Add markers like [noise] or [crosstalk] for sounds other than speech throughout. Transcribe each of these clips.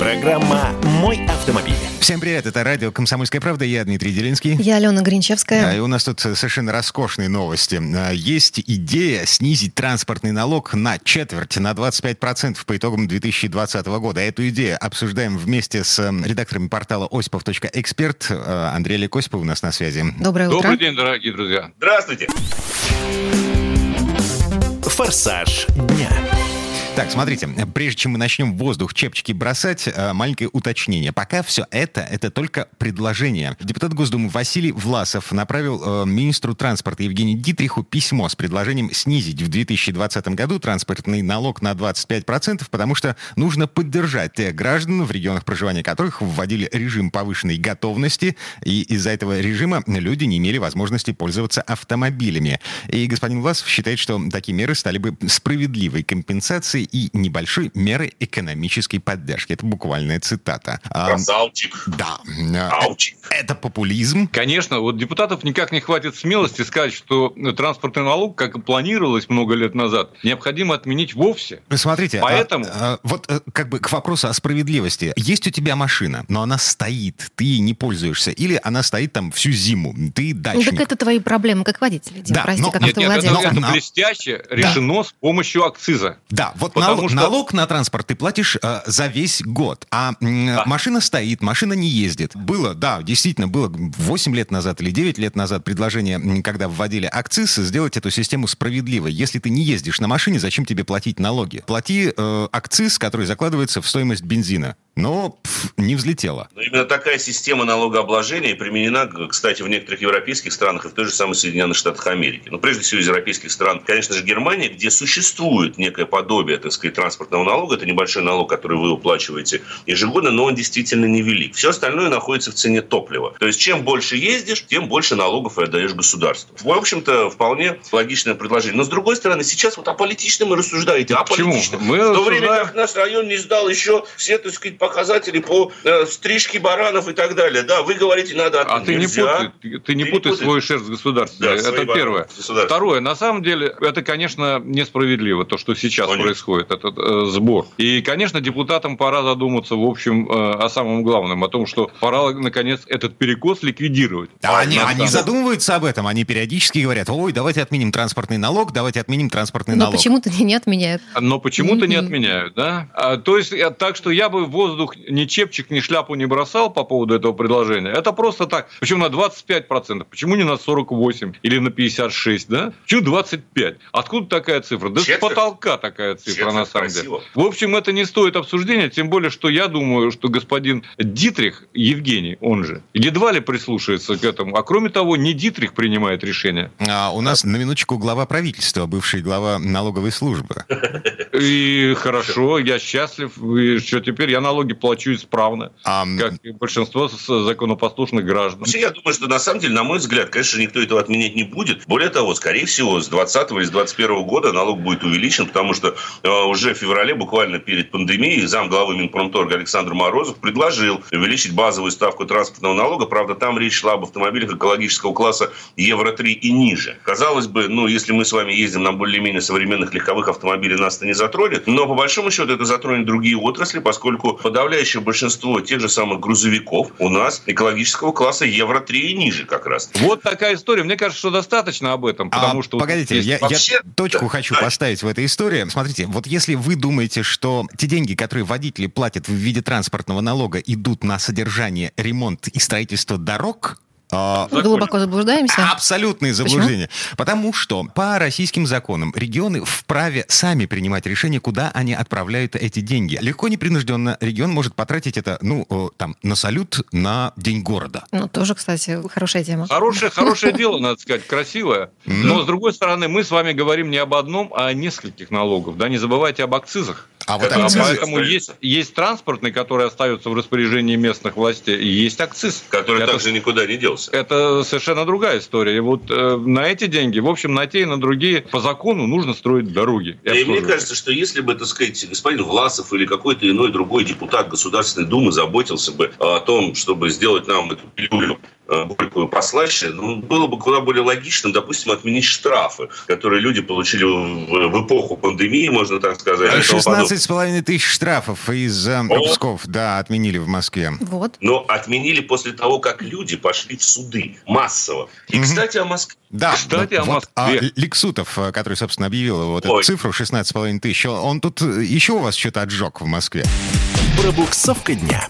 Программа «Мой автомобиль». Всем привет, это радио «Комсомольская правда», я Дмитрий Делинский. Я Алена Гринчевская. Да, и у нас тут совершенно роскошные новости. А, Есть идея снизить транспортный налог на четверть, на 25% по итогам 2020 года. Эту идею обсуждаем вместе с редакторами портала осипов.эксперт. А, Андрей Олег Осипов у нас на связи. Доброе утро. Добрый день, дорогие друзья. Здравствуйте. «Форсаж дня». Так, смотрите, прежде чем мы начнем воздух чепчики бросать, э, маленькое уточнение. Пока все это, это только предложение. Депутат Госдумы Василий Власов направил э, министру транспорта Евгению Дитриху письмо с предложением снизить в 2020 году транспортный налог на 25%, потому что нужно поддержать тех граждан, в регионах проживания которых вводили режим повышенной готовности, и из-за этого режима люди не имели возможности пользоваться автомобилями. И господин Власов считает, что такие меры стали бы справедливой компенсацией и небольшой мерой экономической поддержки. Это буквальная цитата. А, Красавчик. да. Ауч. Это популизм. Конечно, вот депутатов никак не хватит смелости сказать, что транспортный налог, как и планировалось много лет назад, необходимо отменить вовсе. Смотрите, а, Поэтому- а, вот э, как бы к вопросу о справедливости. Есть у тебя машина, но она стоит, ты ей не пользуешься, или она стоит там всю зиму, ты Ну, дачник. так это твои проблемы как водителя, Дим, Да, прости, но- как Нет, нет, это, это блестяще решено с помощью акциза. Да, вот Потому налог, что- налог на транспорт ты платишь э, за весь год, а м, Да. машина стоит, машина не ездит. Было, да, действительно, было 8 лет назад или 9 лет назад предложение, когда вводили акциз, сделать эту систему справедливой. Если ты не ездишь на машине, зачем тебе платить налоги? Плати э, акциз, который закладывается в стоимость бензина. Но пф, не взлетело. Но именно такая система налогообложения применена, кстати, в некоторых европейских странах и в той же самой Соединенных Штатах Америки. Но прежде всего из европейских стран, конечно же, Германия, где существует некое подобие, так сказать, транспортного налога. Это небольшой налог, который вы уплачиваете ежегодно, но он действительно невелик. Все остальное находится в цене топлива. То есть, чем больше ездишь, тем больше налогов и отдаешь государству. В общем-то, вполне логичное предложение. Но, с другой стороны, сейчас вот аполитично мы рассуждаете. Почему? Аполитично. Мы в то время как наш район не сдал еще все, так сказать, показатели по э, стрижке баранов и так далее. Да, вы говорите, надо А ты не путай, ты, ты не Ты путай путай. свой шерсть государственный. Да, свои это первое. Второе, на самом деле, это, конечно, несправедливо, то, что сейчас Конечно. происходит, этот э, сбор. И, конечно, депутатам пора задуматься, в общем, э, о самом главном, о том, что пора, наконец, этот перекос ликвидировать. А они, они самом- задумываются об этом, они периодически говорят, ой, давайте отменим транспортный налог, давайте отменим транспортный Но налог. почему-то не, не отменяют. Но почему-то не Мгм. отменяют, да? А, то есть, э, так что я бы в воздух ни чепчик, ни шляпу не бросал по поводу этого предложения. Это просто так. Почему на 25%? Почему не на 48% или на 56%, да? Почему 25%? Откуда такая цифра? Да с Четверть. потолка такая цифра, Четверть на самом красиво. деле. В общем, это не стоит обсуждения, тем более, что я думаю, что господин Дитрих, Евгений, он же, едва ли прислушается к этому. А кроме того, не Дитрих принимает решение. А, у нас на минуточку глава правительства, бывший глава налоговой службы. И хорошо, я счастлив. И что теперь? Я налоги плачу исправно, А, как и большинство законопослушных граждан. Вообще, я думаю, что на самом деле, на мой взгляд, конечно, никто этого отменять не будет. Более того, скорее всего, с 20 или с 21 года налог будет увеличен, потому что э, уже в феврале, буквально перед пандемией, зам главы Минпромторга Александр Морозов предложил увеличить базовую ставку транспортного налога. Правда, там речь шла об автомобилях экологического класса Евро-3 и ниже. Казалось бы, ну, если мы с вами ездим на более-менее современных легковых автомобилях, нас это не затронет. Но, по большому счету, это затронет другие отрасли, поскольку подавляющее большинство тех же самых грузовиков у нас экологического класса Евро-3 и ниже как раз. Вот такая история. Мне кажется, что достаточно об этом, потому а, что... Погодите, есть- я, я вообще- точку Да, хочу да. поставить в этой истории. Смотрите, вот если вы думаете, что те деньги, которые водители платят в виде транспортного налога, идут на содержание, ремонт и строительство дорог, а. Глубоко заблуждаемся. Абсолютные заблуждения. Потому что по российским законам регионы вправе сами принимать решение, куда они отправляют эти деньги. Легко, непринужденно регион может потратить это, ну, э, там, на салют на День города. Ну, тоже, кстати, хорошая тема. Хорошее, хорошее [laughs] дело, надо сказать, красивое. Но, с другой стороны, мы с вами говорим не об одном, а о нескольких налогах. Да, не забывайте об акцизах. А вот А акцизы- поэтому есть, есть транспортный, который остается в распоряжении местных властей, и есть акциз. Который Это также никуда не делся. Это совершенно другая история. И вот э, на эти деньги, в общем, на те и на другие по закону нужно строить дороги. и Да и мне кажется, что если бы, так сказать, господин Власов или какой-то иной другой депутат Государственной Думы заботился бы о том, чтобы сделать нам эту пилюлю э, горькую послаще, ну, было бы куда более логичным, допустим, отменить штрафы, которые люди получили в, в эпоху пандемии, можно так сказать. и тому подобное. 16 с половиной тысяч штрафов из-за пропусков, да, отменили в Москве. Вот. Но отменили после того, как люди пошли в суды массово. И, кстати, о Москве. Да, Кстати, о вот, а Москве. Лексутов, э, который, собственно, объявил вот эту Ой. цифру 16,5 тысяч, он тут э, еще у вас что-то отжег в Москве. Пробуксовка дня.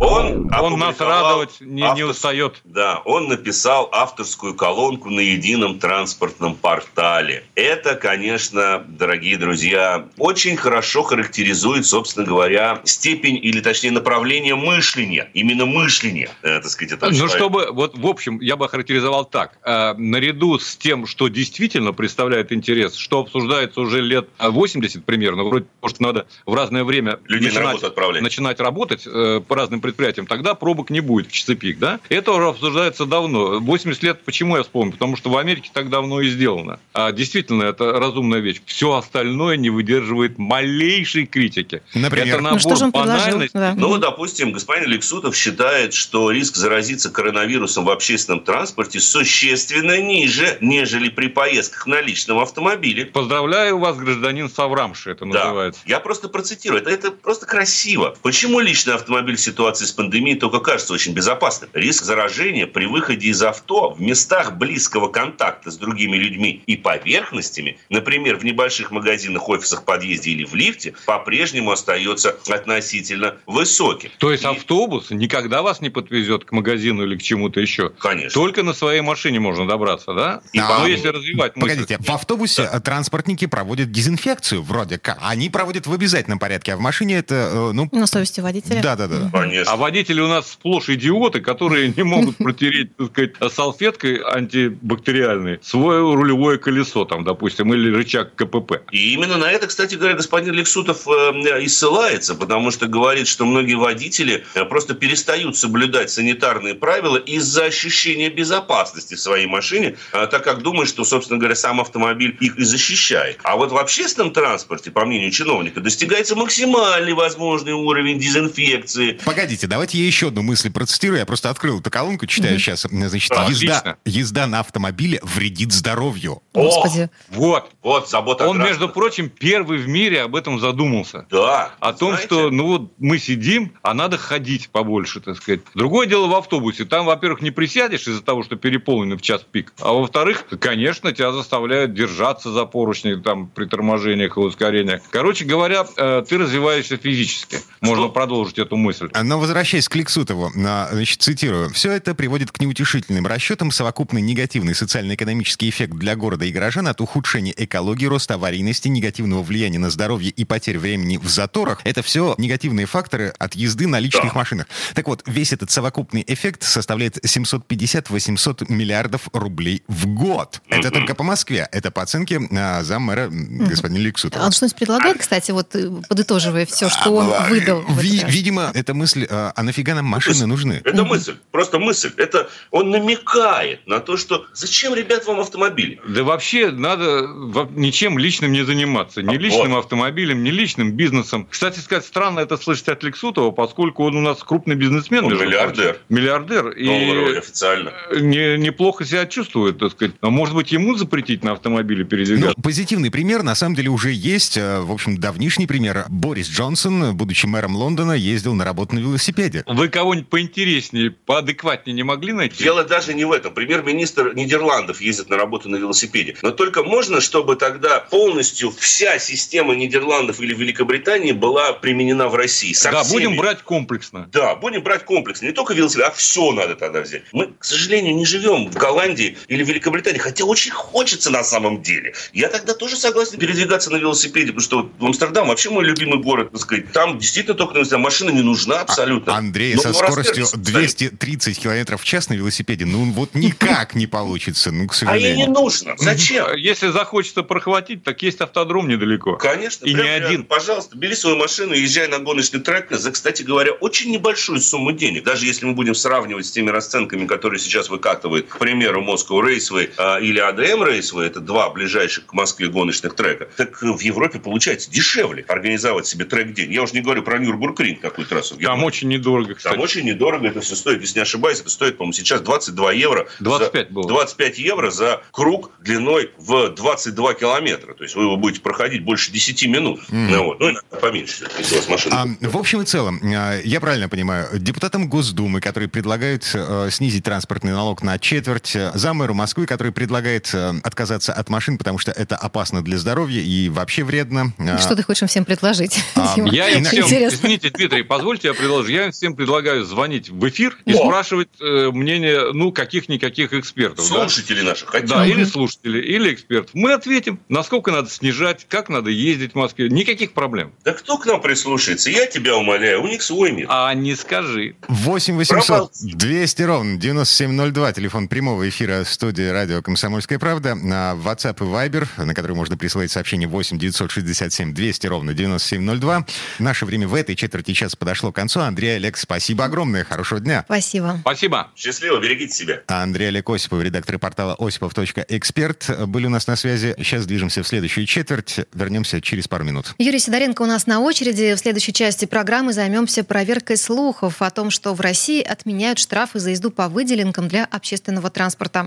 Он, Он нас радовать не, не автор- устает. Да, он написал авторскую колонку на едином транспортном портале. Это, конечно, дорогие друзья, очень хорошо характеризует, собственно говоря, степень или, точнее, направление мышления. Именно мышления, э, так сказать, этого Ну, человека. чтобы, вот, в общем, я бы охарактеризовал так. Э, наряду с тем, что действительно представляет интерес, что обсуждается уже лет 80 примерно, вроде что надо в разное время Людей на начинать, работу отправлять. начинать работать э, по разным предприятиям, тогда пробок не будет в часы пик, да? Это уже обсуждается давно. 80 лет, почему я вспомнил? Потому что в Америке так давно и сделано. А действительно, это разумная вещь. Все остальное не выдерживает малейшей критики. Например? Это Ну набор что же он предложил? банальностей. Да. Ну, допустим, господин Лексутов считает, что риск заразиться коронавирусом в общественном транспорте существенно ниже, нежели при поездках на личном автомобиле. Поздравляю вас, гражданин Саврамши, это Да. называется. Я просто процитирую. Это, это просто красиво. Почему личный автомобиль в ситуации с пандемией только кажется очень безопасным? Риск заражения при выходе из авто в местах близкого контакта с другими людьми и поверхностями, например, в небольших магазинах, офисах, подъезде или в лифте, по-прежнему остается относительно высоким. То есть И- автобус никогда вас не подвезет к магазину или к чему-то еще. Конечно. Только на своей машине можно добраться, да? И А, Но если развивать мысль- Погодите, в автобусе э, транспортники проводят дезинфекцию вроде как. Они проводят в обязательном порядке, а в машине это, э, ну... На совести водителя. Да-да-да. Конечно. А водители у нас сплошь идиоты, которые не могут протереть, так сказать, салфеткой антибактериальной свое рулевое колесо, там, допустим, или рычаг КПП. И именно на это, кстати говоря, господин Лексутов э, и ссылается, потому что говорит, что многие водители э, просто перестают соблюдать санитарные правила из-за ощущения безопасности в своей машине, э, так как думают, что, собственно говоря, сам автомобиль их и защищает. А вот в общественном транспорте, по мнению чиновника, достигается максимальный возможный уровень дезинфекции. Погодите, давайте я еще одну мысль процитирую. Я просто открыл эту колонку, читаю сейчас. Значит, езда, Отлично. езда на автомобиле вредит здоровью. Господи. Вот. Вот, забота о Он, между прочим, первый в мире об этом задумался. Да. О том, Знаете, что ну вот мы сидим, а надо ходить побольше, так сказать. Другое дело в автобусе. Там, во-первых, не присядешь из-за того, что переполнено в час пик. А во-вторых, конечно, тебя заставляют держаться за поручни там, при торможениях и ускорениях. Короче говоря, э, ты развиваешься физически. Можно Что? продолжить эту мысль. Но возвращаясь к Лексутову, а, значит, цитирую. «Все это приводит к неутешительным расчетам. Совокупный негативный социально-экономический эффект для города и горожан от ухудшения экологии, роста аварийности, негативного влияния на здоровье и потерь времени в заторах – это все негативные факторы от езды на личных Да. машинах. Так вот, весь этот совокупный эффект составляет 750-800 миллиардов рублей в год. Это только по Москве. Это по оценке а, заммэра м, господина Лексутова. А он что-нибудь предлагает, кстати, вот э, подытоживая все, что он А, выдал? ви- видимо, эта мысль, а а нафига нам машины нужны? Это мысль, просто мысль. Это он намекает на то, что зачем, ребят, вам автомобили? Да вообще надо ничем личным не заниматься. Ни А, личным вот. автомобилем, ни личным бизнесом. Кстати сказать, странно это слышать от Лексутова, поскольку он у нас крупный бизнесмен. Он между миллиардер. прочим. Миллиардер. И официально. не, неплохо себя чувствует, так сказать. А может быть, ему запретить на автомобиле Ну, передвигаться? позитивный пример, на самом деле, уже есть. Э, В общем, давнишний пример. Борис Джонсон, будучи мэром Лондона, ездил на работу на велосипеде. Вы кого-нибудь поинтереснее, поадекватнее не могли найти? Дело даже не в этом. Премьер-министр Нидерландов ездит на работу на велосипеде. Но только можно, чтобы тогда полностью вся система Нидерландов или Великобритании была применена в России. Со да, всеми. будем брать комплексно. Да, будем брать комплекс. Не только велосипед, а все надо тогда взять. Мы, к сожалению, не живем в Голландии или Великобритании, хотя очень хочется на самом деле. Я тогда тоже согласен передвигаться на велосипеде, потому что Амстердам вообще мой любимый город, так сказать. Там действительно только на велосипеде. машина не нужна А, абсолютно. Абсолютно. Андрей, Но со скоростью расскажите, 230 километров в час на велосипеде, ну вот никак не получится, ну, к А ей не сожалению. нужно. Зачем? Если захочется прохватить, так есть автодром недалеко. Конечно. И не один. Пожалуйста, бери свою машину и езжай на гоночный трек за, кстати говоря, очень небольшую сумму денег. Даже если мы будем сравнивать с теми расценками, которые сейчас выкатывает, к примеру, Moscow Raceway а, или ADM Raceway, это два ближайших к Москве гоночных трека, так в Европе получается дешевле организовать себе трек-день. Я уже не говорю про Нюрбургринг, какую трассу. Там Германии. Очень недорого, кстати. Там очень недорого это все стоит, если не ошибаюсь, это стоит, по-моему, сейчас 22 евро. 25 за, было. 25 евро за круг длиной в 22 километра. То есть вы его будете проходить больше 10 минут. Ну, вот. ну иногда поменьше, если у вас машина. А, в общем и целом, а, я правильно понимаю, депутатам Госдумы, которые предлагают э, снизить транспортный налог на четверть, э, замэру Москвы, который предлагает э, отказаться от машин, потому что это опасно для здоровья и вообще вредно. А, Что ты хочешь им всем предложить? А? Я им всем, Интересно. извините, Дмитрий, позвольте я предложу. Я им всем предлагаю звонить в эфир и О! спрашивать э, мнение, ну, каких-никаких экспертов. да? Слушатели наши хотят. Да, или слушатели, или экспертов. Мы ответим, насколько надо снижать, как надо ездить в Москве. Никаких проблем. Да кто к нам прислушается? Я тебя умоляю, у них свой мир. А не скажи. 8 800 Промолчи. 200 ровно 9702, телефон прямого эфира студии радио «Комсомольская правда». На WhatsApp и Viber, на который можно присылать сообщение 8 967 200 ровно 9702. Наше время в этой четверти часа подошло к концу. Андрей Олег, спасибо огромное, хорошего дня. Спасибо. Спасибо. Счастливо, берегите себя. А Андрей Олег Осипов, редактор портала осипов.эксперт, были у нас на связи. Сейчас движемся в следующую четверть. Вернемся через пару минут. Юрий Сидоренко у нас на очереди. В следующей части программы займемся проверкой слухов о том, что в России отменяют штрафы за езду по выделенкам для общественного транспорта.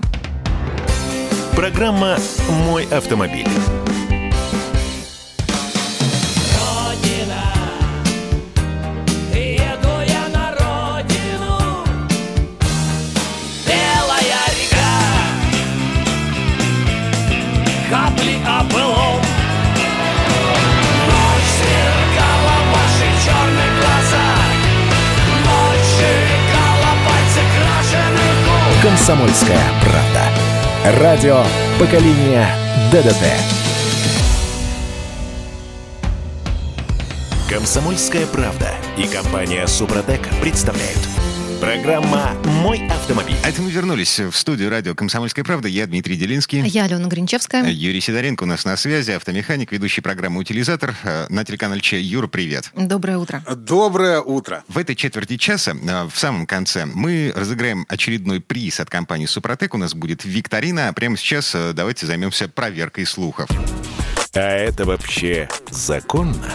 Программа «Мой автомобиль». «Комсомольская правда». Радио поколения ДДТ». «Комсомольская правда» и компания «Супротек» представляют. Программа «Мой автомобиль». А это мы вернулись в студию радио «Комсомольская правда». Я Дмитрий Делинский. Я Алена Гринчевская. Юрий Сидоренко у нас на связи, автомеханик, ведущий программы «Утилизатор» на телеканале Че. Юра, привет. Доброе утро. Доброе утро. В этой четверти часа, э, в самом конце, мы разыграем очередной приз от компании «Супротек». У нас будет викторина. А прямо сейчас э, давайте займемся проверкой слухов. А это вообще законно?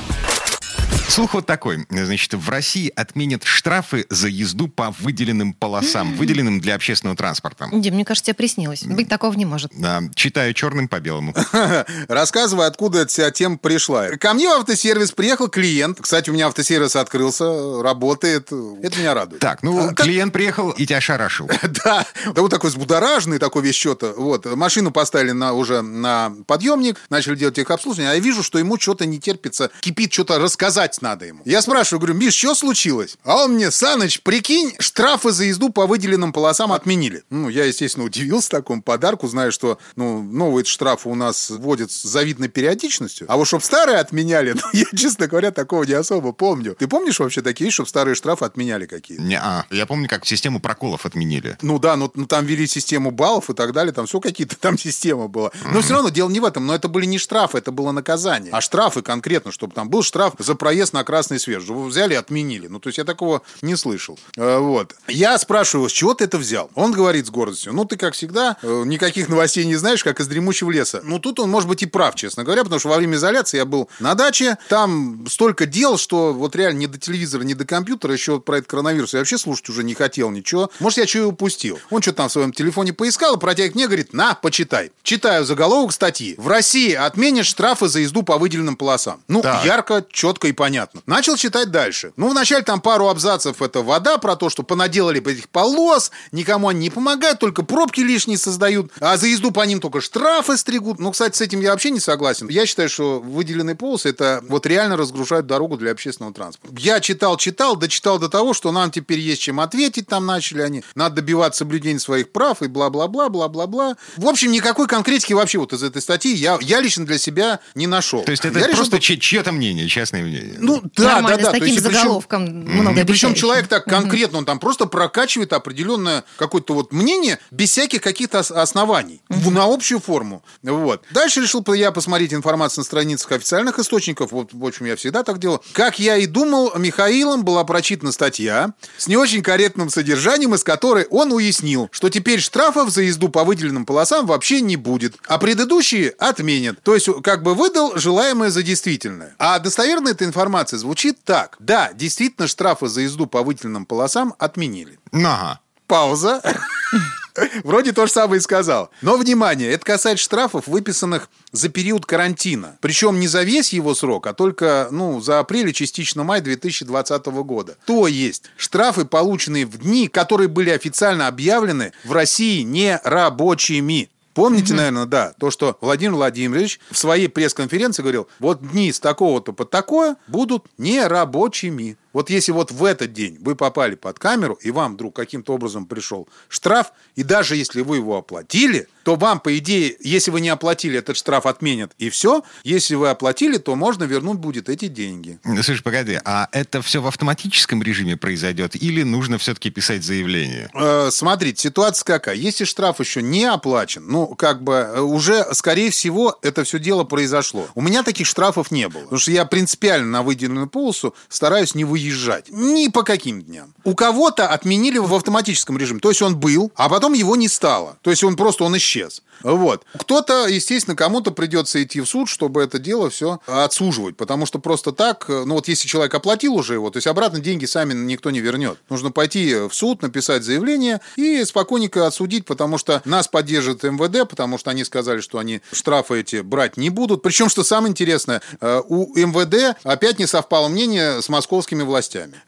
Слух вот такой. Значит, в России отменят штрафы за езду по выделенным полосам, выделенным для общественного транспорта. Дим, мне кажется, тебе приснилось. Быть такого не может. Да, читаю черным по белому. [laughs] Рассказывай, откуда эта вся тема пришла. Ко мне в автосервис приехал клиент. Кстати, у меня автосервис открылся, работает. Это меня радует. Так, ну, А, клиент приехал и тебя ошарашил. [laughs] Да, да вот такой взбудораженный, такой весь что-то. Вот, машину поставили на, уже на подъемник, начали делать их обслуживание, а я вижу, что ему что-то не терпится, кипит, что-то рассказать надо ему. Я спрашиваю, говорю, Миш, что случилось? А он мне, Саныч, прикинь, штрафы за езду по выделенным полосам отменили. Ну, я, естественно, удивился такому подарку, знаю, что ну, новые штрафы у нас вводят с завидной периодичностью. А вот чтоб старые отменяли, [laughs] ну, я, честно говоря, такого не особо помню. Ты помнишь вообще такие, чтобы старые штрафы отменяли какие-то? Не, а, я помню, как систему проколов отменили. Ну да, ну, ну, там ввели систему баллов и так далее, там все какие-то там система была. Но все равно дело не в этом, но это были не штрафы, это было наказание. А штрафы конкретно, чтобы там был штраф за проезд на красный свет. Вы взяли и отменили. Ну, то есть я такого не слышал. Э, Вот. Я спрашиваю, с чего ты это взял? Он говорит с гордостью, ну, ты, как всегда, э, никаких новостей не знаешь, как из дремучего леса. Ну, тут он, может быть, и прав, честно говоря, потому что во время изоляции я был на даче, там столько дел, что вот реально ни до телевизора, ни до компьютера еще про этот коронавирус я вообще слушать уже не хотел ничего. Может, я что и упустил. Он что-то там в своем телефоне поискал, и протягивает мне, говорит, на, почитай. Читаю заголовок статьи. В России отменят штрафы за езду по выделенным полосам. Ну, Так. ярко, четко и понятно. Начал читать дальше. Ну, вначале там пару абзацев это вода про то, что понаделали этих полос, никому они не помогают, только пробки лишние создают, а за езду по ним только штрафы стригут. Ну, кстати, с этим я вообще не согласен. Я считаю, что выделенные полосы это вот реально разгружают дорогу для общественного транспорта. Я читал, читал, дочитал до того, что нам теперь есть чем ответить, там начали они. Надо добиваться соблюдения своих прав и бла-бла-бла, бла-бла-бла. В общем, никакой конкретики вообще вот из этой статьи я, я лично для себя не нашел. То есть это Я решил, просто чье- чье-то мнение, частное мнение. Ну, да, нормально, да, да. с таким есть, и причем- заголовком много причем человек так конкретно, он там просто прокачивает определенное какое-то вот мнение без всяких каких-то ос- оснований в- на общую форму. Вот. Дальше решил я посмотреть информацию на страницах официальных источников. Вот, в общем, я всегда так делал. Как я и думал, Михаилом была прочитана статья с не очень корректным содержанием, из которой он уяснил, что теперь штрафов за езду по выделенным полосам вообще не будет, а предыдущие отменят. То есть, как бы выдал желаемое за действительное. А достоверная эта информация звучит так. Да, действительно, штрафы за езду по выделенным полосам отменили. Ага. Пауза. [laughs] Вроде то же самое и сказал. Но, внимание, это касается штрафов, выписанных за период карантина. Причем не за весь его срок, а только ну, за апрель и частично май 2020 года. То есть штрафы, полученные в дни, которые были официально объявлены в России нерабочими. Помните, наверное, да, то, что Владимир Владимирович в своей пресс-конференции говорил, вот дни с такого-то под такое будут нерабочими. Вот если вот в этот день вы попали под камеру, и вам вдруг каким-то образом пришел штраф, и даже если вы его оплатили, то вам, по идее, если вы не оплатили, этот штраф отменят, и все. Если вы оплатили, то можно вернуть будет эти деньги. Слушай, погоди, а это все в автоматическом режиме произойдет или нужно все-таки писать заявление? Э, Смотрите, ситуация какая. Если штраф еще не оплачен, ну, как бы, э, уже, скорее всего, это все дело произошло. У меня таких штрафов не было. Потому что я принципиально на выделенную полосу стараюсь не выезжать. Ни по каким дням. У кого-то отменили в автоматическом режиме. То есть он был, а потом его не стало. То есть он просто он исчез. Вот. Кто-то, естественно, кому-то придется идти в суд, чтобы это дело все отсуживать. Потому что просто так, ну вот если человек оплатил уже его, то есть обратно деньги сами никто не вернет. Нужно пойти в суд, написать заявление и спокойненько отсудить, потому что нас поддержит МВД, потому что они сказали, что они штрафы эти брать не будут. Причем, что самое интересное, э, у МВД опять не совпало мнение с московскими властями.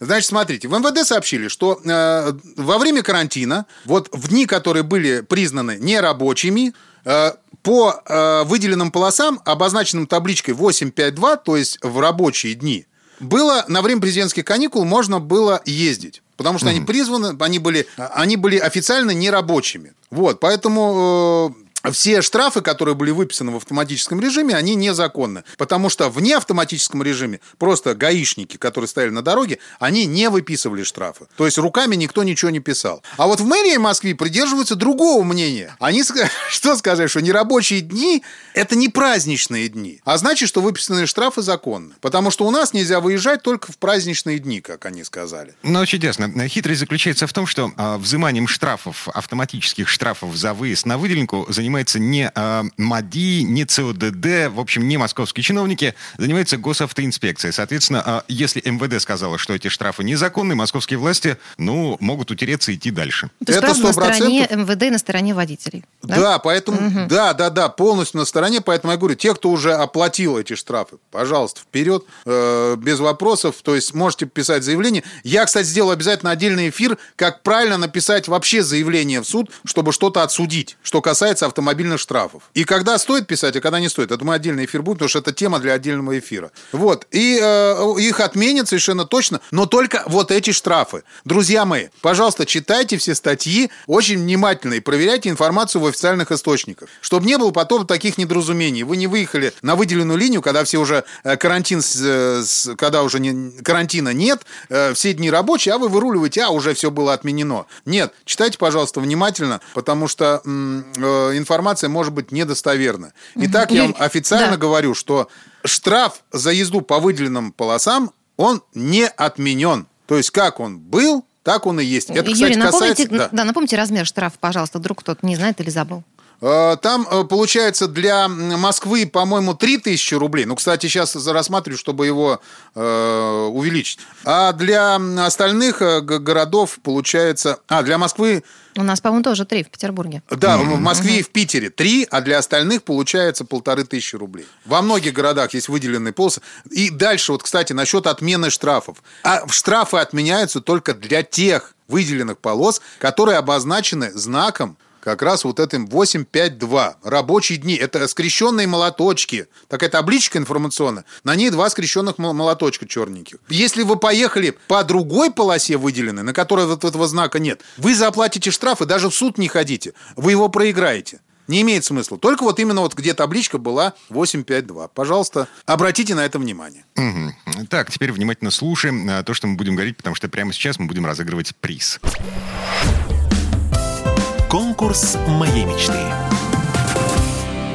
Значит, смотрите, в МВД сообщили, что э, во время карантина, вот в дни, которые были признаны нерабочими, э, по э, выделенным полосам, обозначенным табличкой 852, то есть в рабочие дни, было на время президентских каникул можно было ездить. Потому что они призваны, они были, они были официально нерабочими. Вот, поэтому э, все штрафы, которые были выписаны в автоматическом режиме, они незаконны. Потому что в неавтоматическом режиме просто гаишники, которые стояли на дороге, они не выписывали штрафы. То есть руками никто ничего не писал. А вот в мэрии Москвы придерживаются другого мнения. Они [laughs] что сказали, что нерабочие дни – это не праздничные дни. А значит, что выписанные штрафы законны. Потому что у нас нельзя выезжать только в праздничные дни, как они сказали. Ну, чудесно. Хитрость заключается в том, что а, взиманием штрафов, автоматических штрафов за выезд на выделенку занимается не а, МАДИ, не ЦОДД, в общем, не московские чиновники, занимается госавтоинспекция. Соответственно, а, если МВД сказала, что эти штрафы незаконны, московские власти, ну, могут утереться и идти дальше. То есть, Это правда, на 100%. стороне МВД и на стороне водителей. Да, поэтому, да, да, да, полностью на стороне. Поэтому я говорю, те, кто уже оплатил эти штрафы, пожалуйста, вперед, э, без вопросов. То есть можете писать заявление. Я, кстати, сделаю обязательно отдельный эфир, как правильно написать вообще заявление в суд, чтобы что-то отсудить, что касается автомобильных штрафов. И когда стоит писать, а когда не стоит. Это мы отдельный эфир будет, потому что это тема для отдельного эфира. Вот. И э, их отменят совершенно точно, но только вот эти штрафы. Друзья мои, пожалуйста, читайте все статьи очень внимательно и проверяйте информацию в официальных источниках, чтобы не было потом таких недоразумений. Вы не выехали на выделенную линию, когда все уже э, карантин, э, когда уже не, карантина нет, э, все дни рабочие, а вы выруливаете, а уже все было отменено. Нет, читайте, пожалуйста, внимательно, потому что э, информация может быть недостоверна. Итак, я вам официально да. говорю, что штраф за езду по выделенным полосам, он не отменен. То есть, как он был, так он и есть. Это, кстати, Юрий, напомните, касается... да. напомните размер штрафа, пожалуйста, вдруг кто-то не знает или забыл. Э, Там э, получается для Москвы, по-моему, 3000 рублей. Ну, кстати, сейчас рассматриваю, чтобы его э, увеличить. А для остальных городов получается... А, для Москвы... У нас, по-моему, тоже три в Петербурге. Да, в Москве и в Питере 3, а для остальных получается полторы тысячи рублей. Во многих городах есть выделенные полосы. И дальше, вот, кстати, насчет отмены штрафов. А штрафы отменяются только для тех выделенных полос, которые обозначены знаком как раз вот этим 852. Рабочие дни. Это скрещенные молоточки. Такая табличка информационная. На ней два скрещенных мол- молоточка черненьких. Если вы поехали по другой полосе выделенной, на которой вот этого знака нет, вы заплатите штраф и даже в суд не ходите. Вы его проиграете. Не имеет смысла. Только вот именно вот где табличка была 852. Пожалуйста, обратите на это внимание. Мгм. Так, теперь внимательно слушаем э, то, что мы будем говорить, потому что прямо сейчас мы будем разыгрывать приз. Конкурс моей мечты.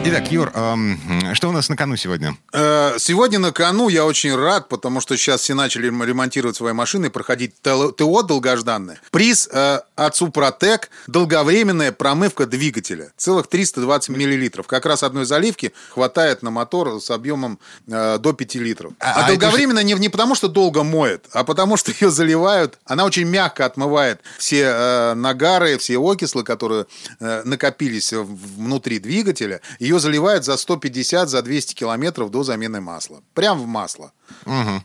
Итак, Юр, эм, что у нас на кону сегодня? Э, Сегодня на кону я очень рад, потому что сейчас все начали рем- ремонтировать свои машины и проходить ТО долгожданное. Приз э, от Супротек – долговременная промывка двигателя. Целых 320 миллилитров. Как раз одной заливки хватает на мотор с объемом э, до 5 литров. А- А, а это долговременная не, не потому, что долго моет, а потому, что ее заливают. Она очень мягко отмывает все э, нагары, все окислы, которые э, накопились внутри двигателя. Ее заливают за 150, за 200 километров до замены масла. Прям в масло.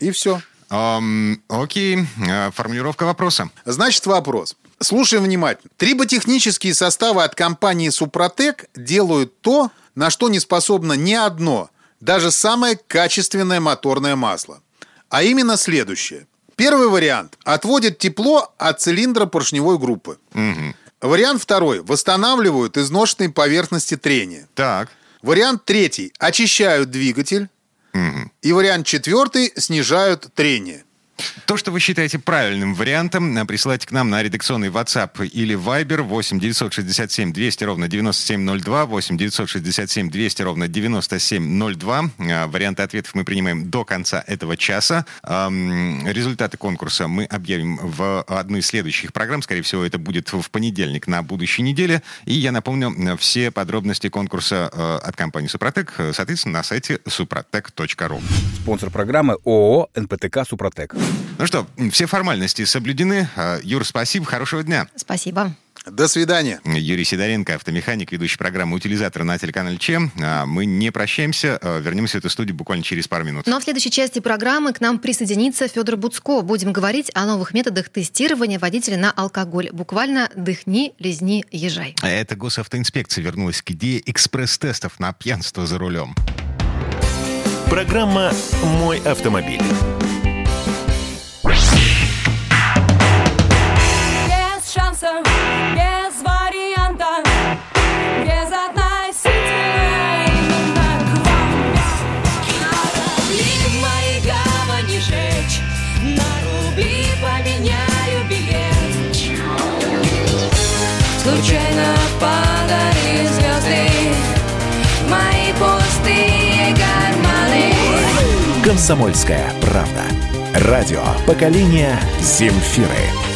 И все. Эм, окей, э, формулировка вопроса. Значит, вопрос. Слушаем внимательно. Триботехнические составы от компании Супротек делают то, на что не способно ни одно, даже самое качественное моторное масло. А именно следующее. Первый вариант. Отводит тепло от цилиндра поршневой группы. Вариант второй. Восстанавливают изношенные поверхности трения. Так, Вариант третий. Очищают двигатель. И вариант четвертый. Снижают трение. То, что вы считаете правильным вариантом, э, присылайте к нам на редакционный WhatsApp или Viber 8 967 200 ровно 9702, 8 967 200 ровно 9702. Э, Варианты ответов мы принимаем до конца этого часа. Результаты конкурса мы объявим в одной из следующих программ. Скорее всего, это будет в понедельник на будущей неделе. И я напомню, э, все подробности конкурса от компании «Супротек», соответственно, на сайте suprotec.ru. Спонсор программы ООО «НПТК Супротек». Ну что, все формальности соблюдены. А, Юр, спасибо, хорошего дня. Спасибо. До свидания. Юрий Сидоренко, автомеханик, ведущий программы «Утилизатор» на телеканале ЧЕМ. А, Мы не прощаемся, а, вернемся в эту студию буквально через пару минут. Ну а в следующей части программы к нам присоединится Федор Буцко. Будем говорить о новых методах тестирования водителя на алкоголь. Буквально дыхни, лизни, езжай. А Это госавтоинспекция вернулась к идее экспресс-тестов на пьянство за рулем. Программа «Мой автомобиль». Шансов, без варианта, без относительной именно к вам. В моей гавани жечь, на рубли поменяю билет. Случайно падали звезды мои пустые карманы. «Комсомольская правда». Радио поколения Земфиры.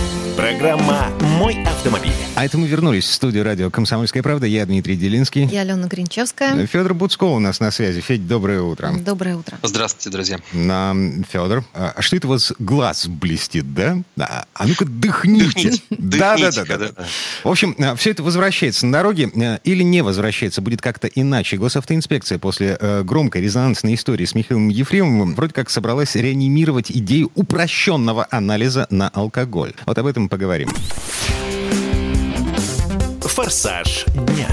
Программа «Мой автомобиль». А это мы вернулись в студию радио «Комсомольская правда». Я Дмитрий Делинский. Я Алена Гринчевская. Федор Буцко у нас на связи. Федь, доброе утро. Доброе утро. Здравствуйте, друзья. На Федор, а что это у вас глаз блестит, да? А, а ну-ка дыхните. Дыхните. Да, да, да, Дыхните-ка, да, да. да. В общем, все это возвращается на дороге э, или не возвращается, будет как-то иначе. Госавтоинспекция после громкой резонансной истории с Михаилом Ефремовым вроде как собралась реанимировать идею упрощенного анализа на алкоголь. Вот об этом поговорим. «Форсаж дня».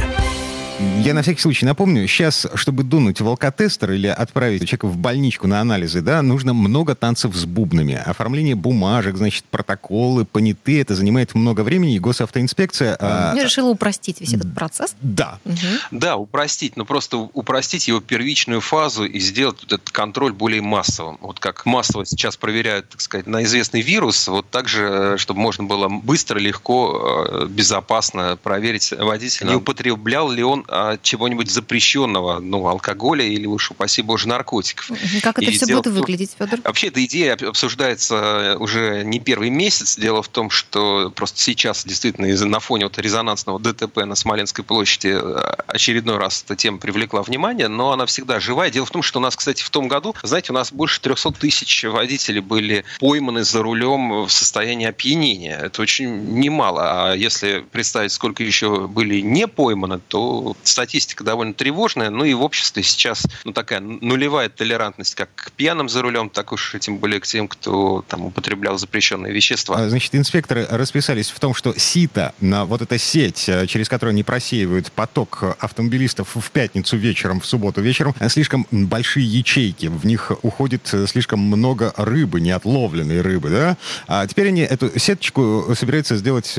Я на всякий случай напомню, сейчас, чтобы дунуть в алкотестер или отправить человека в больничку на анализы, да, нужно много танцев с бубнами. Оформление бумажек, значит, протоколы, понятые, это занимает много времени, и госавтоинспекция... а, Я решила упростить весь этот процесс. да, Мгм. Да, упростить, но просто упростить его первичную фазу и сделать этот контроль более массовым. Вот как массово сейчас проверяют, так сказать, на известный вирус, вот так же, чтобы можно было быстро, легко, э, безопасно проверить водителя, не употреблял ли он а, чего-нибудь запрещенного, ну, алкоголя или уж, упаси боже, наркотиков. Как это И все будет том- выглядеть, Федор? Вообще, эта идея об- обсуждается уже не первый месяц. Дело в том, что просто сейчас действительно из- на фоне вот резонансного ДТП на Смоленской площади э, очередной раз эта тема привлекла внимание, но она всегда живая. Дело в том, что у нас, кстати, в том году, знаете, у нас больше 300 тысяч водителей были пойманы за рулем в состоянии опьянения. Это очень немало. А если представить, сколько еще были не пойманы, то статистика довольно тревожная. Ну и в обществе сейчас ну, такая нулевая толерантность как к пьяным за рулем, так уж и тем более к тем, кто там употреблял запрещенные вещества. А, Значит, инспекторы расписались в том, что сито, на вот эта сеть, э, через которую они просеивают поток автомобилистов в пятницу вечером, в субботу вечером э, слишком большие ячейки. В них уходит э, слишком много рыбы, неотловленной рыбы, да? А теперь они эту сеточку собираются сделать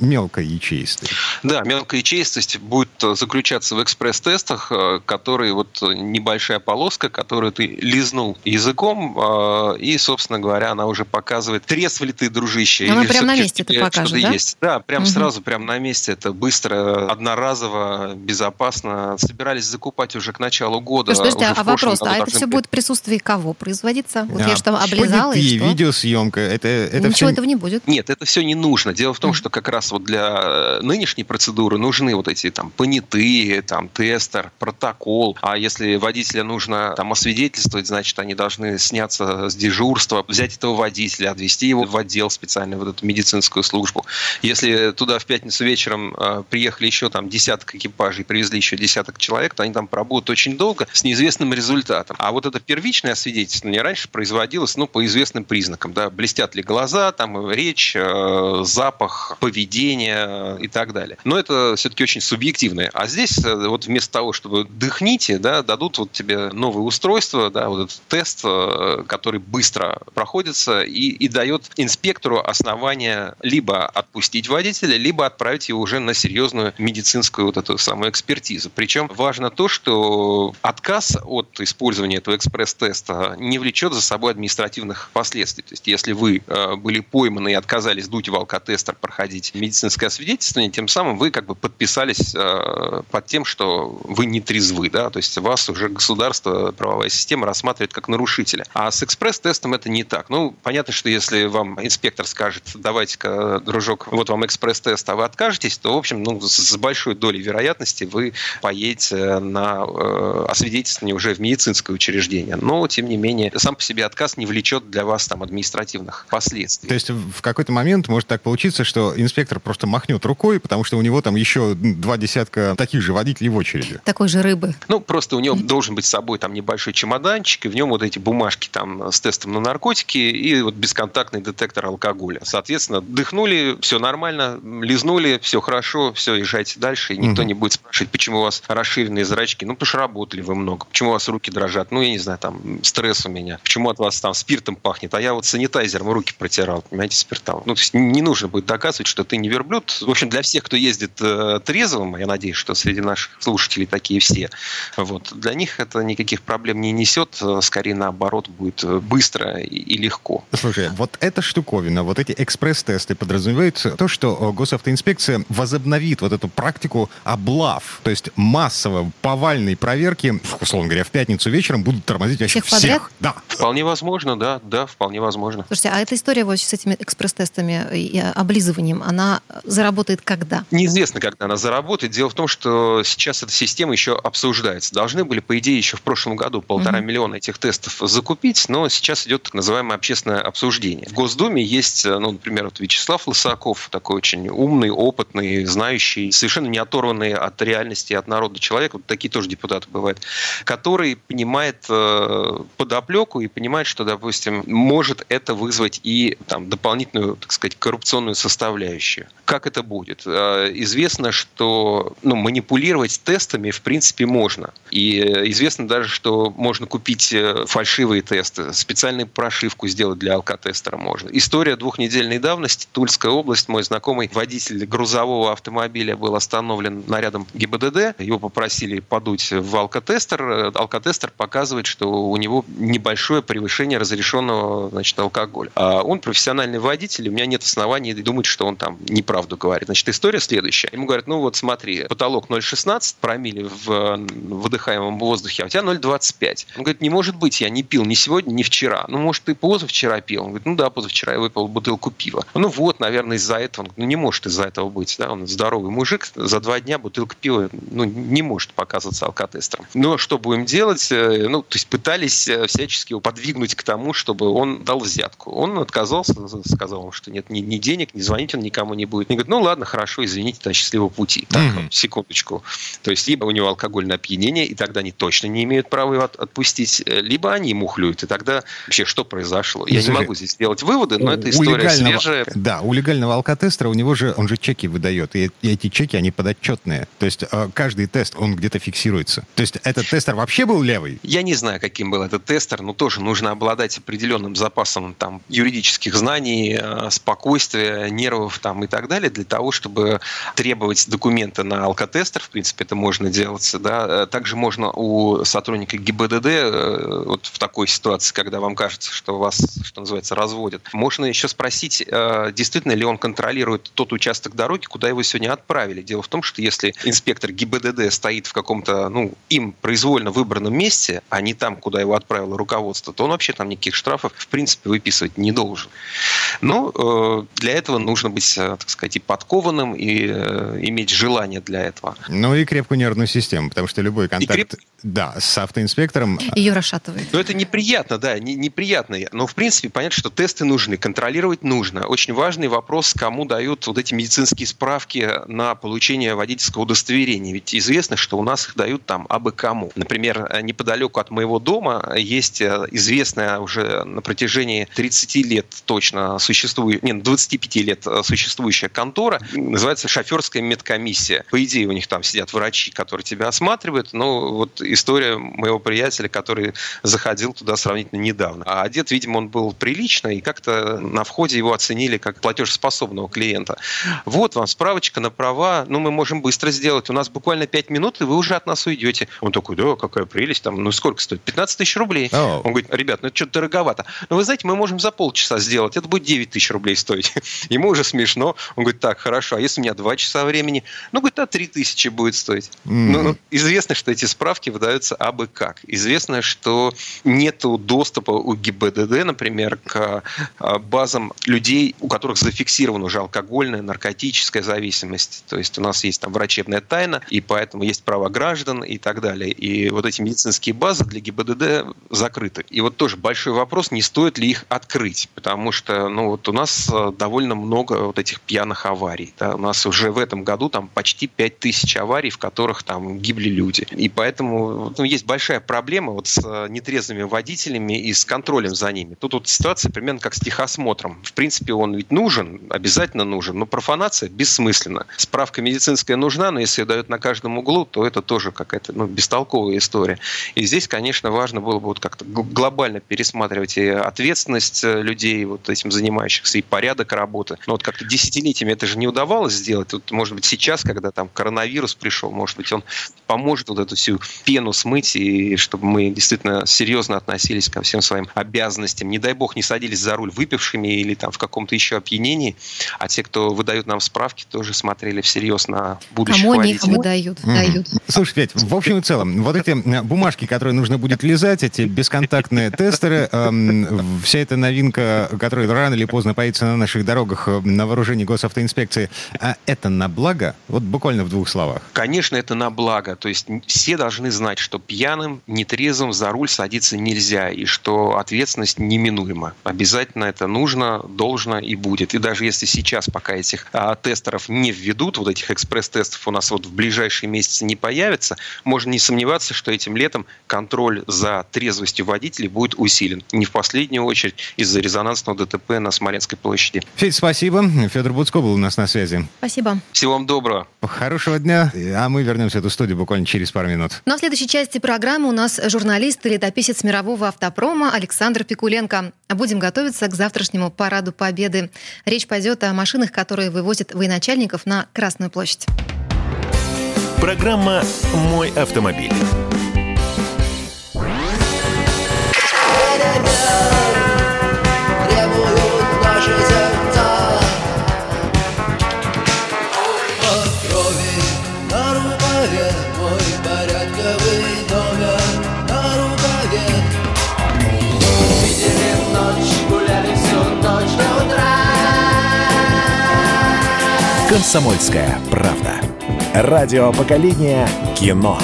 мелкой ячеистой. Да, мелкая ячеистость будет э, заключаться в экспресс-тестах, э, которые вот небольшая полоска, которую ты лизнул языком, э, и, собственно говоря, она уже показывает, трезв ли ты, дружище, Она или прям на месте это покажет, да? есть. Да, прям Мгм. сразу, прям на месте. Это быстро, одноразово, безопасно. Собирались закупать уже к началу года. Подождите, Уже а вопрос, а это все будет в присутствии кого производиться? Вот А, я же там облизала, и что? видеосъемка, это, это Ничего все... этого не будет. Нет, это все не нужно. Дело в том, что как раз вот для э, нынешней процедуры нужны вот эти там понятые, там тестер, протокол. А если водителя нужно там освидетельствовать, значит, они должны сняться с дежурства, взять этого водителя, отвезти его в отдел специальный, вот эту медицинскую службу. Если туда в пятницу вечером э, приехали еще там десяток экипажей, привезли еще десяток человек, то они там пробудут очень долго с неизвестным результатом. А вот это первичное освидетельствование раньше производилось, ну, по известным признакам, да, блестят ли глаза, там речь, э, запах, поведение э, и так далее. Но это все-таки очень субъективное. А здесь э, вот вместо того, чтобы дыхните, да, дадут вот тебе новое устройство, да, вот этот тест, э, который быстро проходится и, и дает инспектору основание либо отпустить водителя, либо отправить его уже на серьезную медицинскую вот эту самую экспертизу. Причем важно то, что отказ от использования этого экспресс-теста не влечет за собой административных последствий. То есть, если вы э, были пойманы и отказались дуть в алкотестер, проходить медицинское освидетельствование, тем самым вы как бы подписались под тем, что вы не трезвы, да, то есть вас уже государство, правовая система рассматривает как нарушителя. А с экспресс-тестом это не так. Ну, понятно, что если вам инспектор скажет, давайте-ка, дружок, вот вам экспресс-тест, а вы откажетесь, то, в общем, ну, с большой долей вероятности вы поедете на э, освидетельствование уже в медицинское учреждение. Но, тем не менее, сам по себе отказ не влечет для вас там административных последствий. То есть в какой-то момент может так получиться, что инспектор просто махнет рукой, потому что у него там еще два десятка таких же водителей в очереди. Такой же рыбы. Ну, просто у него должен быть с собой там небольшой чемоданчик, и в нем вот эти бумажки там с тестом на наркотики и вот бесконтактный детектор алкоголя. Соответственно, дыхнули, все нормально, лизнули, все хорошо, все, езжайте дальше, и никто Мгм. не будет спрашивать, почему у вас расширенные зрачки. Ну, потому что работали вы много. Почему у вас руки дрожат? Ну, я не знаю, там, стресс у меня. Почему от вас там спиртом пахнет? А я вот санитайзером руки протирал, понимаете, спиртом. Ну, то есть не нужно будет доказывать, что ты не верблюд. В общем, для всех, кто ездит э, трезвым, я надеюсь, что среди наших слушателей такие все, вот, для них это никаких проблем не несет. Э, Скорее, наоборот, будет э, быстро и, и легко. Слушай, вот эта штуковина, вот эти экспресс-тесты подразумевают то, что э, госавтоинспекция возобновит вот эту практику облав, то есть массово повальной проверки, условно говоря, в пятницу вечером будут тормозить вообще Всех подряд? всех. Да. Вполне возможно, да, да, вполне возможно. Слушайте, а эта история вот с этими экспресс-тестами и облизыванием, она заработает когда? Неизвестно, когда она заработает. Дело в том, что сейчас эта система еще обсуждается. Должны были, по идее, еще в прошлом году полтора Мгм. миллиона этих тестов закупить, но сейчас идет так называемое общественное обсуждение. В Госдуме есть, ну, например, вот Вячеслав Лысаков, такой очень умный, опытный, знающий, совершенно не оторванный от реальности, от народа человек, вот такие тоже депутаты бывают, который понимает э, подоплеку и понимает, что, допустим, может это вызвать и там, дополнительную, так сказать, коррупционную составляющую. Как это будет? Э, Известно, что ну, манипулировать тестами, в принципе, можно. И э, известно даже, что можно купить э, фальшивые тесты, специальную прошивку сделать для алкотестера можно. История двухнедельной давности. Тульская область. Мой знакомый водитель грузового автомобиля был остановлен нарядом ГИБДД. Его попросили подуть в алкотестер. Э, Алкотестер показывает, что у него небольшое превышение разрешенного значит, алкоголя. А он профессиональный водитель, у меня нет оснований думать, что он там неправду говорит. Значит, история следующая. Ему говорят, ну вот смотри, потолок 0,16 промили в э, выдыхаемом воздухе, а у тебя 0,25. Он говорит, не может быть, я не пил ни сегодня, ни вчера. Ну, может, ты позавчера пил? Он говорит, ну да, позавчера я выпил бутылку пива. Ну вот, наверное, из-за этого. Он говорит, ну не может из-за этого быть. Да? Он здоровый мужик, за два дня бутылка пива ну, не может показываться алкотестером. Но что будем делать? Э, Ну, то есть пытались э, всячески его подвигнуть к тому, чтобы он дал взятку. Он отказался, сказал, ему, что нет ни, ни денег, ни звонить он никому не будет. Они говорят, ну ладно, хорошо, извините, до счастливого пути. Так, Мгм. Секундочку. То есть либо у него алкогольное опьянение, и тогда они точно не имеют права его от- отпустить, э, либо они мухлюют, и тогда вообще что произошло? Я не Слушай, могу здесь сделать выводы, но У история легального- свежая. Да, у легального алкотестера у него же, он же чеки выдает, и, и эти чеки, они подотчетные. То есть э, каждый тест, он где-то фиксируется. То есть этот тестер вообще был левый? Я не знаю, каким был этот тестер, но тоже нужно обладать определенным запасом там, юридических знаний, э, спокойствия, нервов там, и так далее, для того, чтобы требовать документы на алкотестер. В принципе, это можно делать. Да. Э, Также можно у сотрудника ГИБДД э, вот в такой ситуации, когда вам кажется, что вас, что называется, разводят, можно еще спросить, э, действительно ли он контролирует тот участок дороги, куда его сегодня отправили. Дело в том, что если инспектор ГИБДД стоит в каком-то, ну, им произвольно выбранном месте, а не там, куда его отправило руководство, то он вообще там никаких штрафов, в принципе, выписывать не должен. Но для этого нужно быть, так сказать, и подкованным, и иметь желание для этого. Ну и крепкую нервную систему, потому что любой контакт, креп- да, с автоинспектором... Ее расшатывает. Но это неприятно, да, не- неприятно. Но, в принципе, понятно, что тесты нужны, контролировать нужно. Очень важный вопрос, кому дают вот эти медицинские справки на получение водительского удостоверения. Ведь известно, что у нас их дают там абы кому. Например, неподалеку от моего дома есть э, известная уже на протяжении 30 лет точно существует, нет, 25 лет э, существующая контора, называется шоферская медкомиссия. По идее, у них там сидят врачи, которые тебя осматривают, но вот история моего приятеля, который заходил туда сравнительно недавно. А одет, видимо, он был прилично, и как-то на входе его оценили как платежеспособного клиента. Вот вам справочка на права, ну, мы можем быстро сделать. У нас буквально 5 минут, и вы уже от нас уйдете. Он такой, да, какая прелесть, там, ну, сколько стоит? 15 тысяч рублей. О. Он говорит, ребят, ну, это что-то дороговато. Но вы знаете, мы можем за полчаса сделать, это будет 9 тысяч рублей стоить. [laughs] Ему уже смешно. Он говорит, так, хорошо, а если у меня 2 часа времени? Ну, говорит, а 3 тысячи будет стоить. Мгм. Ну, известно, что эти справки выдаются абы как. Известно, что нет доступа у ГИБДД, например, к а, базам людей, у которых зафиксирована уже алкогольная, наркотическая зависимость. То есть у нас есть там врачебная тайна, и поэтому есть права граждан и так далее. И вот эти медицинские базы для ГИБДД закрыты. И вот тоже большой вопрос, не стоит ли их открыть, потому что ну, вот у нас э, довольно много вот этих пьяных аварий. да. У нас уже в этом году там почти 5000 аварий, в которых там гибли люди. И поэтому ну, есть большая проблема вот с э, нетрезвыми водителями и с контролем за ними. Тут вот ситуация примерно как с техосмотром. В принципе, он ведь нужен, обязательно нужен, но профанация бессмысленна. Справка медицинская нужна, но если ее дают на каждом углу, то это тоже какая-то ну, бестолковая история. И здесь, конечно, важно было бы вот как-то глобально пересматривать и ответственность э, людей, вот этим занимающихся, и порядок работы. Но вот как-то десятилетиями это же не удавалось сделать. Вот, может быть, сейчас, когда там коронавирус пришел, может быть, он поможет вот эту всю пену смыть, и чтобы мы действительно серьезно относились ко всем своим обязанностям. Не дай бог, не садились за руль выпившими или там в каком-то еще опьянении, а те, кто выдают нам справки, тоже смотрели всерьез на будущих Кому они их водителей. выдают? Мгм. Дают. Слушай, Петь, в общем и целом, вот эти э, бумажки, которые нужно будет лизать, эти бесконтактные тестеры, эм, вся эта новинка, которая рано или поздно появится на наших дорогах э, на вооружении госавтоинспекции, а это на благо? Вот буквально в двух словах. Конечно, это на благо. То есть все должны знать, что пьяным, нетрезвым за руль садиться нельзя, и что ответственность неминуема. Обязательно это нужно, должно и будет. И даже если сейчас, пока этих а, тестеров не введут, вот этих экспресс-тестов у нас вот в ближайшие месяцы не появится, можно не сомневаться, что этим летом контроль за трезвостью водителей будет усилен. Не в последнюю очередь из-за резонансного ДТП на Смоленской площади. Федь, спасибо. Федор Буцко был у нас на связи. Спасибо. Всего вам доброго. Хорошего дня, а мы вернемся в эту студию буквально через пару минут. Ну а в следующей части программы у нас журналист и летописец мирового автопрома Александр Пикуленко. Будем готовиться к завтрашнему параду Победы. Речь пойдет о машинах, которые вывозят военачальников на Красную площадь. Программа «Мой автомобиль». «Комсомольская правда». Радио поколения кино.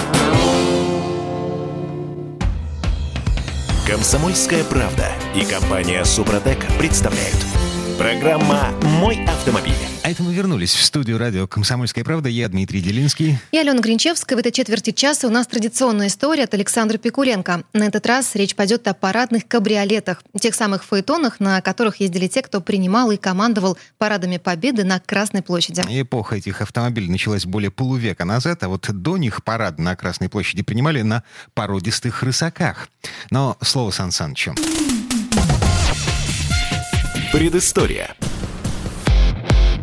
«Комсомольская правда» и компания «Супротек» представляют. Программа «Мой автомобиль». Это мы вернулись в студию радио «Комсомольская правда». Я Дмитрий Делинский. И Алена Гринчевская. В этой четверти часа у нас традиционная история от Александра Пикуленко. На этот раз речь пойдет о парадных кабриолетах, тех самых фаэтонах, на которых ездили те, кто принимал и командовал парадами Победы на Красной площади. Эпоха этих автомобилей началась более полувека назад, а вот до них парад на Красной площади принимали на породистых рысаках. Но слово Сан Санычу. Предыстория.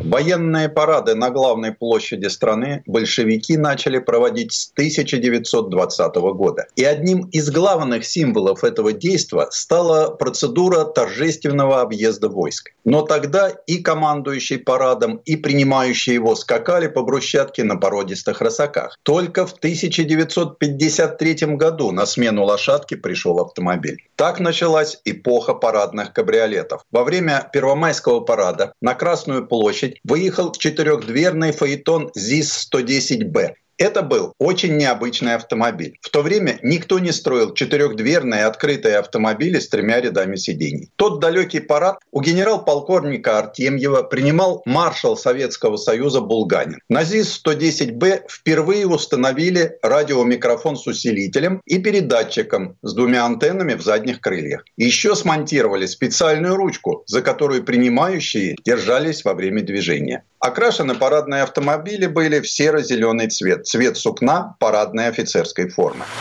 Военные парады на главной площади страны большевики начали проводить с 1920 года. И одним из главных символов этого действия стала процедура торжественного объезда войск. Но тогда и командующий парадом, и принимающий его скакали по брусчатке на породистых рысаках. Только в 1953 году на смену лошадке пришел автомобиль. Так началась эпоха парадных кабриолетов. Во время Первомайского парада на Красную площадь выехал четырехдверный фаэтон ЗИС-110Б. Это был очень необычный автомобиль. В то время никто не строил четырехдверные открытые автомобили с тремя рядами сидений. Тот далекий парад у генерал-полковника Артемьева принимал маршал Советского Союза Булганин. На ЗИС-110Б впервые установили радиомикрофон с усилителем и передатчиком с двумя антеннами в задних крыльях. Еще смонтировали специальную ручку, за которую принимающие держались во время движения. Окрашены парадные автомобили были в серо-зеленый цвет, цвет сукна парадной офицерской формы.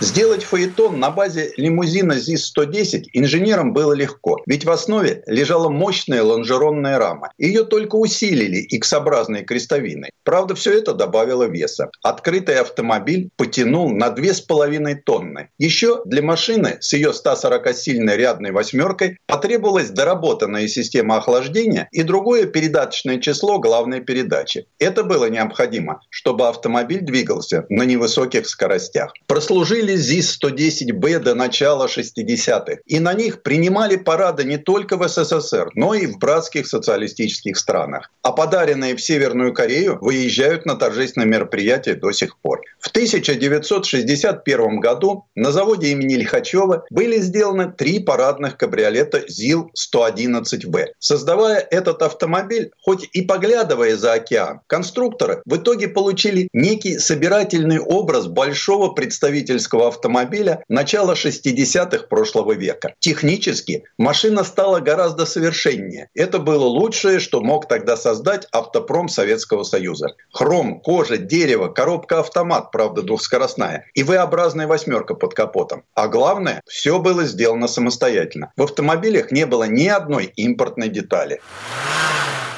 Сделать фаэтон на базе лимузина ЗИС-110 инженерам было легко, ведь в основе лежала мощная лонжеронная рама. Ее только усилили X-образной крестовиной. Правда, все это добавило веса. Открытый автомобиль потянул на 2,5 тонны. Еще для машины с ее 140-сильной рядной восьмеркой потребовалась доработанная система охлаждения и другое передаточное число главной передачи. Это было необходимо, чтобы автомобиль двигался на невысоких скоростях. Прослужили ЗИС-110Б до начала 60-х. И на них принимали парады не только в СССР, но и в братских социалистических странах. А подаренные в Северную Корею выезжают на торжественные мероприятия до сих пор. В 1961 году на заводе имени Лихачева были сделаны три парадных кабриолета ЗИЛ-111В. Создавая этот автомобиль, хоть и поглядывая за океан, конструкторы в итоге получили некий собирательный образ большого представительского автомобиля начала 60-х прошлого века. Технически машина стала гораздо совершеннее. Это было лучшее, что мог тогда создать автопром Советского Союза. Хром, кожа, дерево, коробка-автомат, правда двухскоростная, и V-образная восьмерка под капотом. А главное, все было сделано самостоятельно. В автомобилях не было ни одной импортной детали.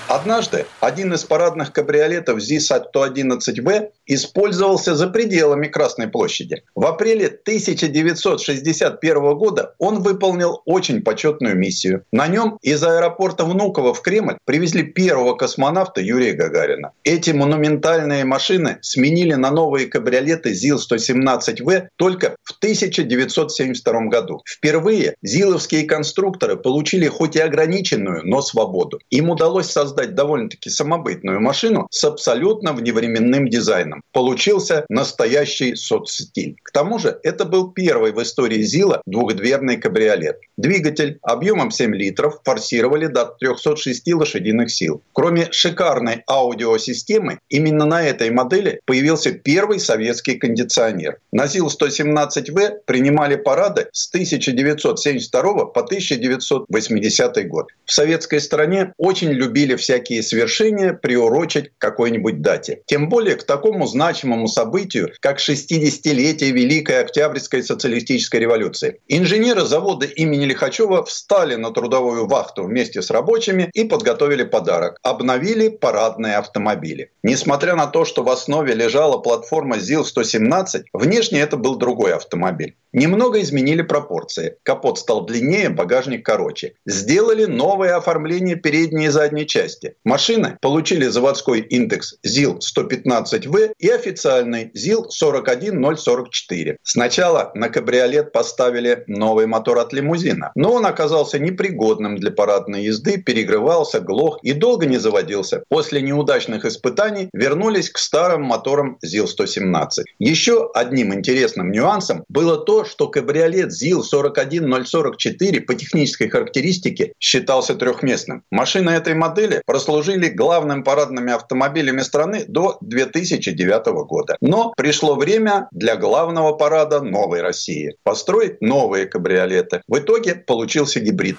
Однажды один из парадных кабриолетов ЗИС-111В использовался за пределами Красной площади. В апреле 1961 года он выполнил очень почетную миссию. На нем из аэропорта Внуково в Кремль привезли первого космонавта Юрия Гагарина. Эти монументальные машины сменили на новые кабриолеты ЗИЛ-117В только в 1972 году. Впервые зиловские конструкторы получили хоть и ограниченную, но свободу. Им удалось создать довольно-таки самобытную машину с абсолютно вневременным дизайном. Получился настоящий соцстиль. К тому же это был первый в истории ЗИЛа двухдверный кабриолет. Двигатель объемом 7 литров форсировали до 306 лошадиных сил. Кроме шикарной аудиосистемы, именно на этой модели появился первый советский кондиционер. На ЗИЛ-117В принимали парады с 1972 по 1980 год. В советской стране очень любили всякие свершения приурочить к какой-нибудь дате. Тем более к такому значимому событию, как 60-летие Великой Октябрьской социалистической революции. Инженеры завода имени Лихачева встали на трудовую вахту вместе с рабочими и подготовили подарок. Обновили парадные автомобили. Несмотря на то, что в основе лежала платформа ЗИЛ-117, внешне это был другой автомобиль. Немного изменили пропорции. Капот стал длиннее, багажник короче. Сделали новое оформление передней и задней части. Машины получили заводской индекс ЗИЛ-115В и официальный ЗИЛ-41044. Сначала на кабриолет поставили новый мотор от лимузина, но он оказался непригодным для парадной езды, перегревался, глох и долго не заводился. После неудачных испытаний вернулись к старым моторам ЗИЛ-117. Еще одним интересным нюансом было то, что кабриолет ЗИЛ-41044 по технической характеристике считался трехместным. Машина этой модели прослужили главными парадными автомобилями страны до 2009 года. Но пришло время для главного парада новой России – построить новые кабриолеты. В итоге получился гибрид.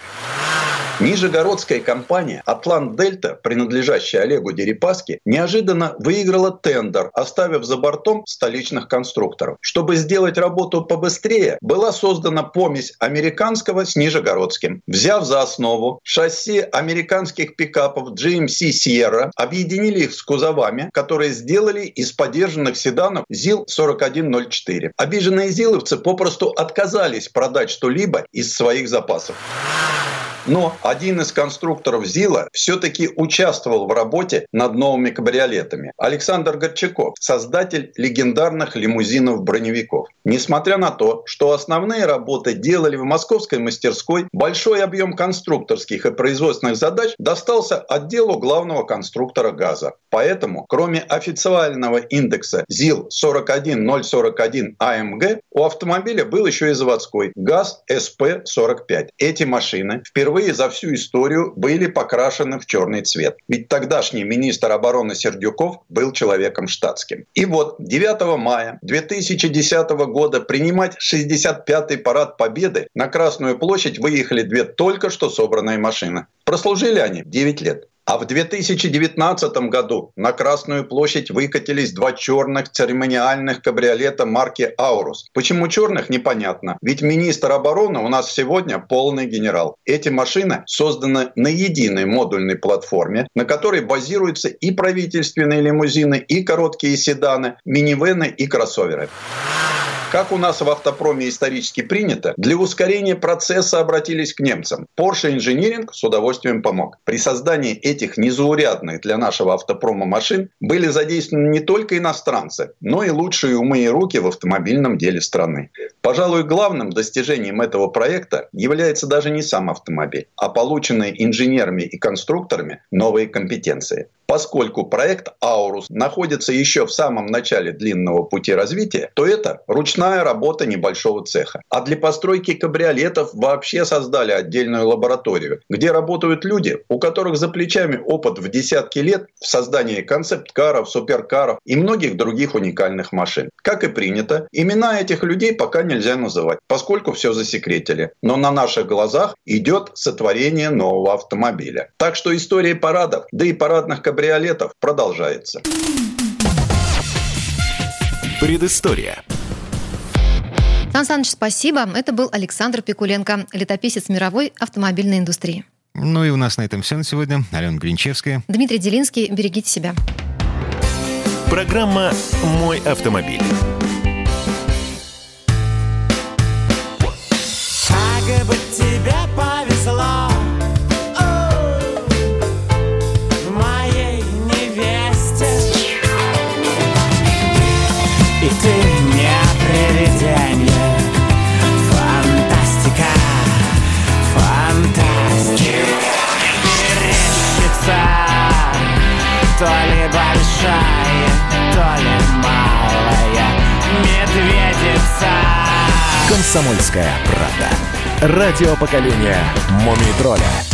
Нижегородская компания «Атлант Дельта», принадлежащая Олегу Дерипаске, неожиданно выиграла тендер, оставив за бортом столичных конструкторов. Чтобы сделать работу побыстрее, была создана помесь американского с нижегородским. Взяв за основу шасси американских пикапов GMC Sierra, объединили их с кузовами, которые сделали из подержанных седанов ЗИЛ-4104. Обиженные зиловцы попросту отказались продать что-либо из своих запасов. Но один из конструкторов ЗИЛа все-таки участвовал в работе над новыми кабриолетами. Александр Горчаков, создатель легендарных лимузинов-броневиков. Несмотря на то, что основные работы делали в московской мастерской, большой объем конструкторских и производственных задач достался отделу главного конструктора газа. Поэтому, кроме официального индекса ЗИЛ 41041 АМГ, у автомобиля был еще и заводской ГАЗ СП-45. Эти машины впервые впервые за всю историю были покрашены в черный цвет. Ведь тогдашний министр обороны Сердюков был человеком штатским. И вот 9 мая 2010 года принимать 65-й парад Победы на Красную площадь выехали две только что собранные машины. Прослужили они 9 лет. А в 2019 году на Красную площадь выкатились два черных церемониальных кабриолета марки «Аурус». Почему черных, непонятно. Ведь министр обороны у нас сегодня полный генерал. Эти машины созданы на единой модульной платформе, на которой базируются и правительственные лимузины, и короткие седаны, минивены и кроссоверы. Как у нас в автопроме исторически принято, для ускорения процесса обратились к немцам. Porsche Engineering с удовольствием помог. При создании этих незаурядных для нашего автопрома машин были задействованы не только иностранцы, но и лучшие умы и руки в автомобильном деле страны. Пожалуй, главным достижением этого проекта является даже не сам автомобиль, а полученные инженерами и конструкторами новые компетенции. Поскольку проект «Аурус» находится еще в самом начале длинного пути развития, то это ручная работа небольшого цеха. А для постройки кабриолетов вообще создали отдельную лабораторию, где работают люди, у которых за плечами опыт в десятки лет в создании концепт-каров, суперкаров и многих других уникальных машин. Как и принято, имена этих людей пока нельзя называть, поскольку все засекретили. Но на наших глазах идет сотворение нового автомобиля. Так что история парадов, да и парадных кабриолетов кабриолетов продолжается. Предыстория. Сан Саныч, спасибо. Это был Александр Пикуленко, летописец мировой автомобильной индустрии. Ну и у нас на этом все на сегодня. Алена Гринчевская. Дмитрий Делинский, берегите себя. Программа «Мой автомобиль». Большая, то ли малая Медведица «Комсомольская правда». Радио поколения «Мумий тролля».